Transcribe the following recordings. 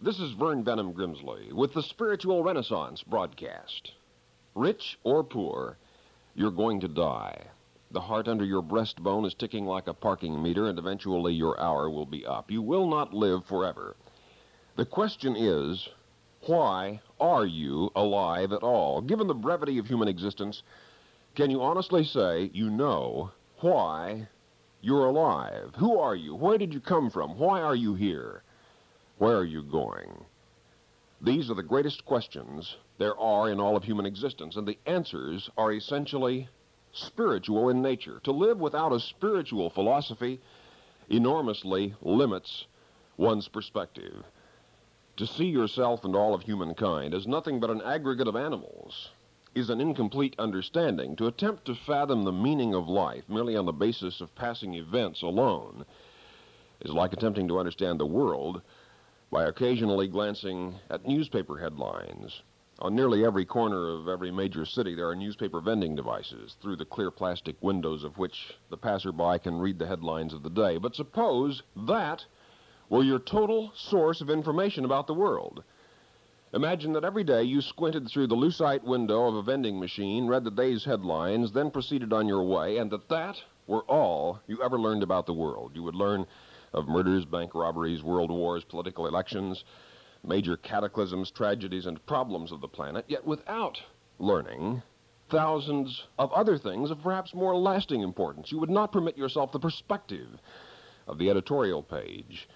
This is Vern Bennom Grimsley with the Spiritual Renaissance broadcast. Rich or poor, you're going to die. The heart under your breastbone is ticking like a parking meter, and eventually your hour will be up. You will not live forever. The question is, why are you alive at all? Given the brevity of human existence, can you honestly say you know why you're alive? Who are you? Where did you come from? Why are you here? Where are you going? These are the greatest questions there are in all of human existence, and the answers are essentially spiritual in nature. To live without a spiritual philosophy enormously limits one's perspective. To see yourself and all of humankind as nothing but an aggregate of animals is an incomplete understanding. To attempt to fathom the meaning of life merely on the basis of passing events alone is like attempting to understand the world by occasionally glancing at newspaper headlines. On nearly every corner of every major city, there are newspaper vending devices, through the clear plastic windows of which the passerby can read the headlines of the day. But suppose that were your total source of information about the world. Imagine that every day you squinted through the lucite window of a vending machine, read the day's headlines, then proceeded on your way, and that that were all you ever learned about the world. You would learn of murders, bank robberies, world wars, political elections, major cataclysms, tragedies, and problems of the planet, yet without learning thousands of other things of perhaps more lasting importance. You would not permit yourself the perspective of the editorial page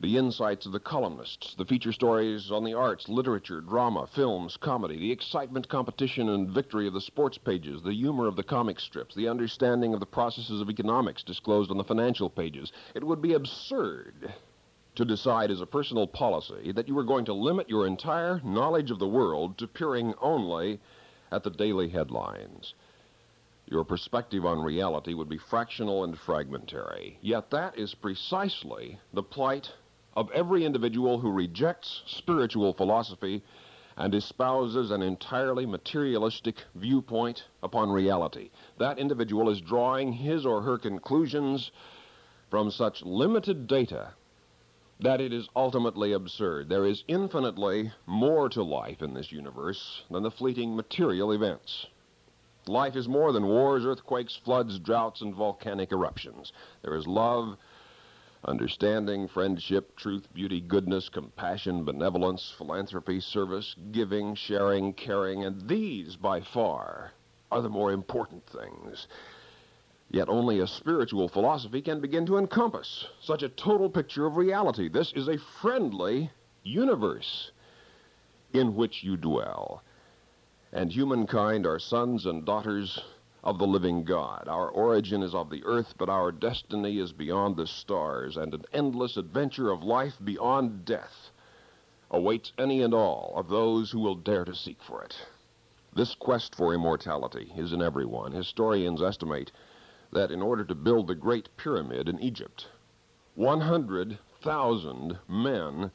the insights of the columnists, the feature stories on the arts, literature, drama, films, comedy, the excitement, competition, and victory of the sports pages, the humor of the comic strips, the understanding of the processes of economics disclosed on the financial pages. It would be absurd to decide as a personal policy that you were going to limit your entire knowledge of the world to peering only at the daily headlines. Your perspective on reality would be fractional and fragmentary. Yet that is precisely the plight of every individual who rejects spiritual philosophy and espouses an entirely materialistic viewpoint upon reality. That individual is drawing his or her conclusions from such limited data that it is ultimately absurd. There is infinitely more to life in this universe than the fleeting material events. Life is more than wars, earthquakes, floods, droughts, and volcanic eruptions. There is love, understanding, friendship, truth, beauty, goodness, compassion, benevolence, philanthropy, service, giving, sharing, caring, and these, by far, are the more important things. Yet only a spiritual philosophy can begin to encompass such a total picture of reality. This is a friendly universe in which you dwell. And humankind are sons and daughters of the living God. Our origin is of the earth, but our destiny is beyond the stars, and an endless adventure of life beyond death awaits any and all of those who will dare to seek for it. This quest for immortality is in everyone. Historians estimate that in order to build the Great Pyramid in Egypt, 100,000 men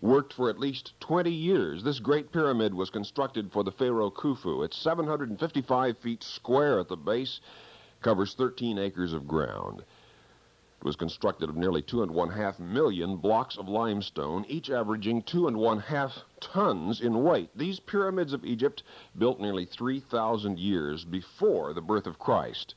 worked for at least 20 years. This great pyramid was constructed for the pharaoh Khufu. It's 755 feet square at the base, covers 13 acres of ground. It was constructed of nearly two and one half million blocks of limestone, each averaging two and one half tons in weight. These pyramids of Egypt, built nearly 3,000 years before the birth of Christ,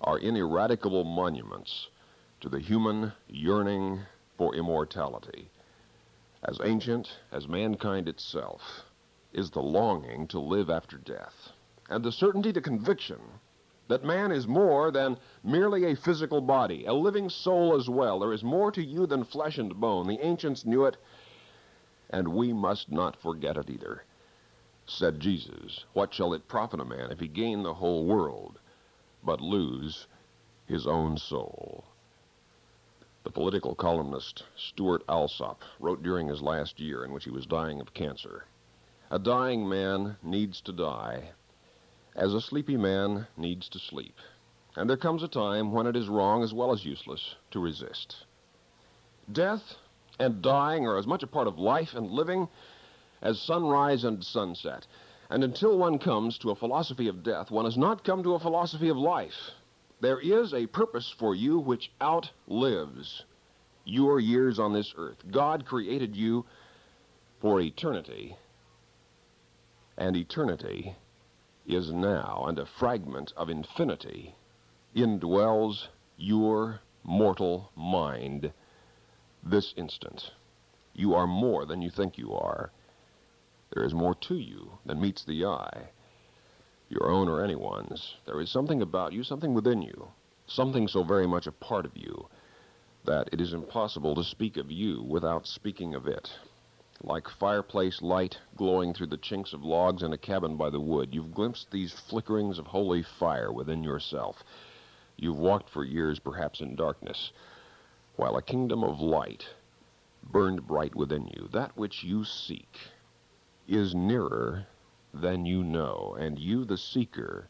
are ineradicable monuments to the human yearning for immortality as ancient as mankind itself, is the longing to live after death, and the certainty, the conviction that man is more than merely a physical body, a living soul as well. There is more to you than flesh and bone. The ancients knew it, and we must not forget it either. Said Jesus, What shall it profit a man if he gain the whole world, but lose his own soul? The political columnist Stewart Alsop wrote during his last year in which he was dying of cancer A dying man needs to die as a sleepy man needs to sleep. And there comes a time when it is wrong as well as useless to resist. Death and dying are as much a part of life and living as sunrise and sunset. And until one comes to a philosophy of death, one has not come to a philosophy of life. There is a purpose for you which outlives your years on this earth. God created you for eternity, and eternity is now, and a fragment of infinity indwells your mortal mind this instant. You are more than you think you are. There is more to you than meets the eye, your own or anyone's. There is something about you, something within you, something so very much a part of you that it is impossible to speak of you without speaking of it. Like fireplace light glowing through the chinks of logs in a cabin by the wood, you've glimpsed these flickerings of holy fire within yourself. You've walked for years, perhaps in darkness, while a kingdom of light burned bright within you. That which you seek is nearer than you know, and you, the seeker,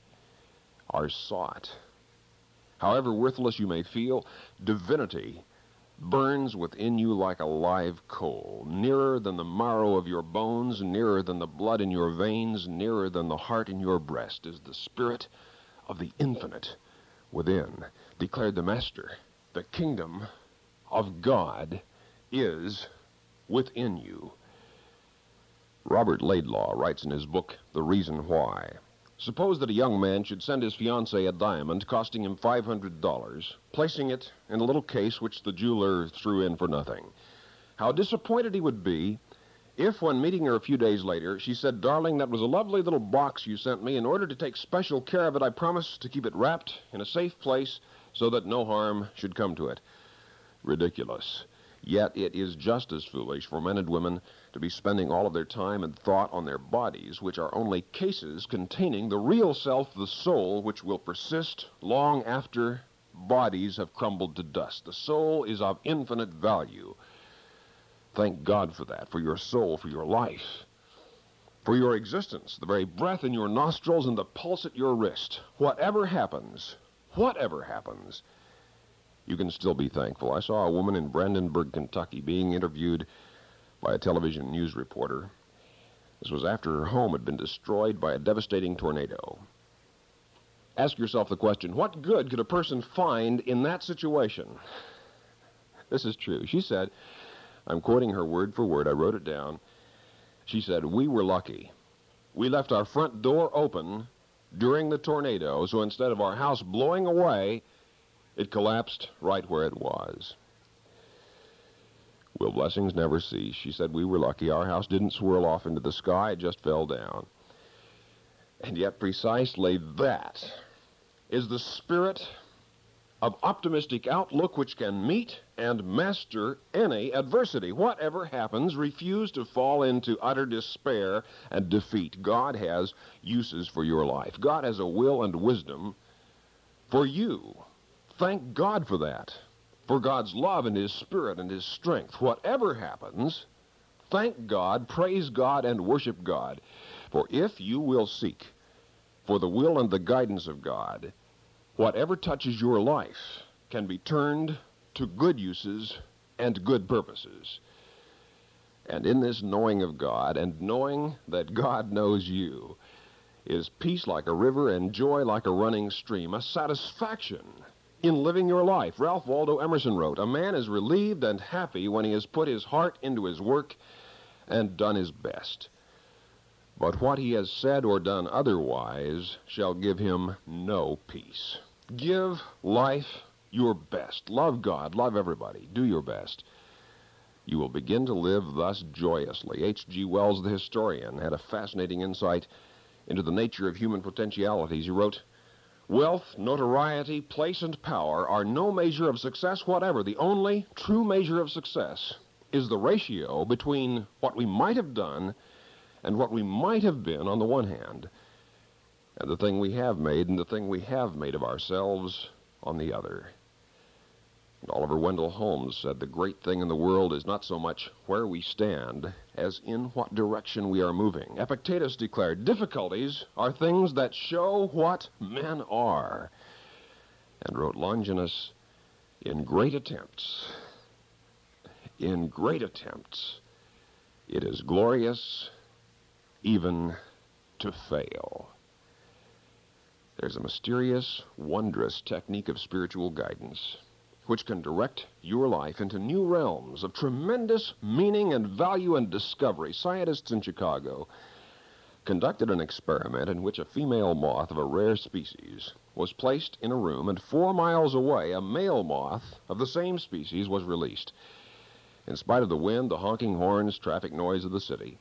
are sought. However worthless you may feel, divinity burns within you like a live coal, nearer than the marrow of your bones, nearer than the blood in your veins, nearer than the heart in your breast, is the spirit of the infinite within, declared the Master. The kingdom of God is within you. Robert Laidlaw writes in his book, The Reason Why. Suppose that a young man should send his fiancée a diamond costing him $500, placing it in a little case which the jeweler threw in for nothing. How disappointed he would be if, when meeting her a few days later, she said, Darling, that was a lovely little box you sent me. In order to take special care of it, I promised to keep it wrapped in a safe place so that no harm should come to it. Ridiculous. Yet it is just as foolish for men and women to be spending all of their time and thought on their bodies, which are only cases containing the real self, the soul, which will persist long after bodies have crumbled to dust. The soul is of infinite value. Thank God for that, for your soul, for your life, for your existence, the very breath in your nostrils and the pulse at your wrist. Whatever happens, whatever happens, you can still be thankful. I saw a woman in Brandenburg, Kentucky, being interviewed by a television news reporter. This was after her home had been destroyed by a devastating tornado. Ask yourself the question what good could a person find in that situation? This is true. She said, I'm quoting her word for word, I wrote it down. She said, We were lucky. We left our front door open during the tornado, so instead of our house blowing away, it collapsed right where it was. Will blessings never cease? She said we were lucky. Our house didn't swirl off into the sky, it just fell down. And yet, precisely that is the spirit of optimistic outlook which can meet and master any adversity. Whatever happens, refuse to fall into utter despair and defeat. God has uses for your life, God has a will and wisdom for you. Thank God for that, for God's love and His Spirit and His strength. Whatever happens, thank God, praise God, and worship God. For if you will seek for the will and the guidance of God, whatever touches your life can be turned to good uses and good purposes. And in this knowing of God and knowing that God knows you is peace like a river and joy like a running stream, a satisfaction in living your life. Ralph Waldo Emerson wrote, A man is relieved and happy when he has put his heart into his work and done his best. But what he has said or done otherwise shall give him no peace. Give life your best. Love God. Love everybody. Do your best. You will begin to live thus joyously. H.G. Wells, the historian, had a fascinating insight into the nature of human potentialities. He wrote, Wealth, notoriety, place, and power are no measure of success whatever. The only true measure of success is the ratio between what we might have done and what we might have been on the one hand, and the thing we have made and the thing we have made of ourselves on the other. Oliver Wendell Holmes said the great thing in the world is not so much where we stand as in what direction we are moving. Epictetus declared difficulties are things that show what men are, and wrote Longinus in great attempts. In great attempts, it is glorious even to fail. There's a mysterious, wondrous technique of spiritual guidance which can direct your life into new realms of tremendous meaning and value and discovery. Scientists in Chicago conducted an experiment in which a female moth of a rare species was placed in a room, and four miles away, a male moth of the same species was released. In spite of the wind, the honking horns, traffic noise of the city,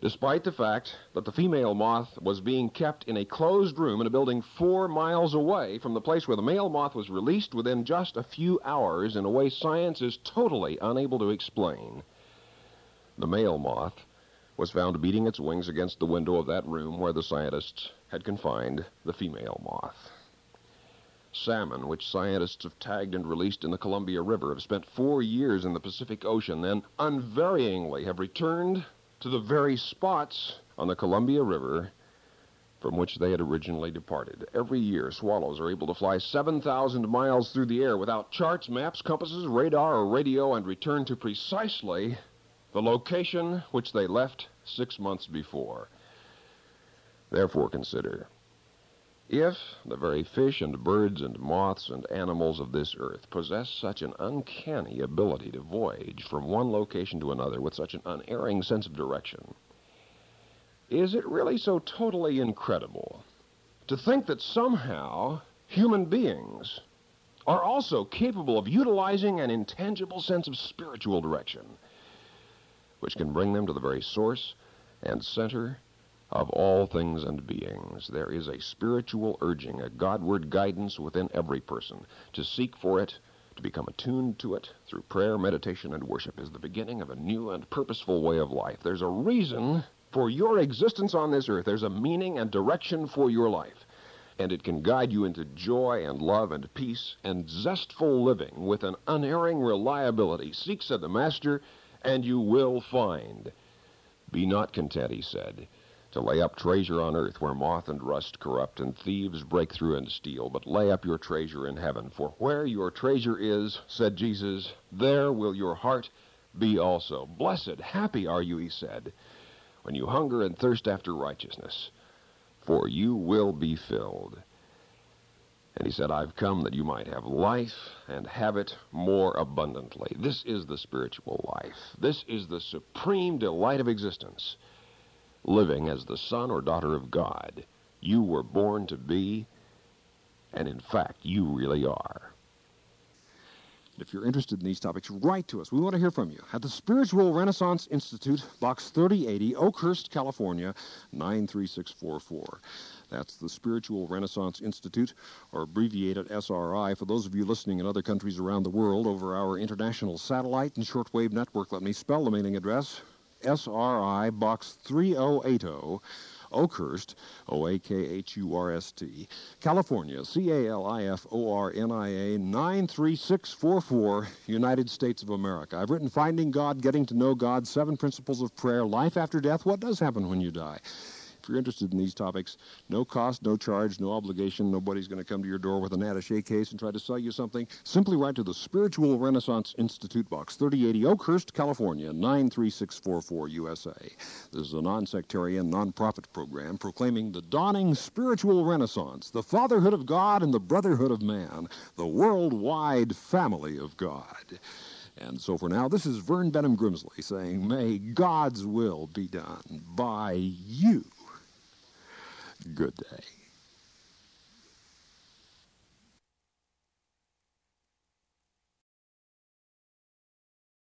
despite the fact that the female moth was being kept in a closed room in a building four miles away from the place where the male moth was released within just a few hours in a way science is totally unable to explain. The male moth was found beating its wings against the window of that room where the scientists had confined the female moth. Salmon, which scientists have tagged and released in the Columbia River, have spent four years in the Pacific Ocean, then unvaryingly have returned to the very spots on the Columbia River from which they had originally departed. Every year, swallows are able to fly 7,000 miles through the air without charts, maps, compasses, radar, or radio and return to precisely the location which they left six months before. Therefore, consider if the very fish and birds and moths and animals of this earth possess such an uncanny ability to voyage from one location to another with such an unerring sense of direction, is it really so totally incredible to think that somehow human beings are also capable of utilizing an intangible sense of spiritual direction? which can bring them to the very source and center of all things and beings. There is a spiritual urging, a Godward guidance within every person. To seek for it, to become attuned to it through prayer, meditation, and worship is the beginning of a new and purposeful way of life. There's a reason for your existence on this earth, there's a meaning and direction for your life. And it can guide you into joy and love and peace and zestful living with an unerring reliability. Seek, said the Master, and you will find. Be not content, he said, to lay up treasure on earth where moth and rust corrupt and thieves break through and steal, but lay up your treasure in heaven. For where your treasure is, said Jesus, there will your heart be also. Blessed, happy are you, he said, when you hunger and thirst after righteousness, for you will be filled. And he said, I've come that you might have life and have it more abundantly. This is the spiritual life. This is the supreme delight of existence. Living as the son or daughter of God. You were born to be, and in fact, you really are. If you're interested in these topics, write to us. We want to hear from you. At the Spiritual Renaissance Institute, Box 3080, Oakhurst, California, 93644. That's the Spiritual Renaissance Institute, or abbreviated SRI. For those of you listening in other countries around the world over our international satellite and shortwave network, let me spell the mailing address SRI Box 3080. Oakhurst, O A K H U R S T, California, C A L I F O R N I A 93644, United States of America. I've written Finding God, Getting to Know God, Seven Principles of Prayer, Life After Death, What Does Happen When You Die. If you're interested in these topics, no cost, no charge, no obligation. Nobody's going to come to your door with an attache case and try to sell you something. Simply write to the Spiritual Renaissance Institute Box, 3080 Oakhurst, California, 93644 USA. This is a non-sectarian, non-profit program proclaiming the dawning spiritual renaissance, the fatherhood of God and the brotherhood of man, the worldwide family of God. And so for now, this is Vern Bennom Grimsley saying, May God's will be done by you. Good day.